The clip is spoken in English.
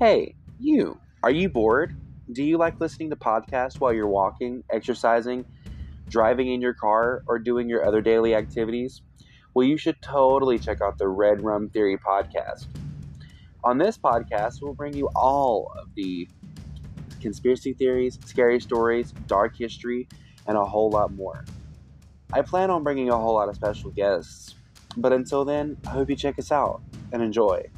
Hey, you, are you bored? Do you like listening to podcasts while you're walking, exercising, driving in your car, or doing your other daily activities? Well, you should totally check out the Red Rum Theory podcast. On this podcast, we'll bring you all of the conspiracy theories, scary stories, dark history, and a whole lot more. I plan on bringing a whole lot of special guests, but until then, I hope you check us out and enjoy.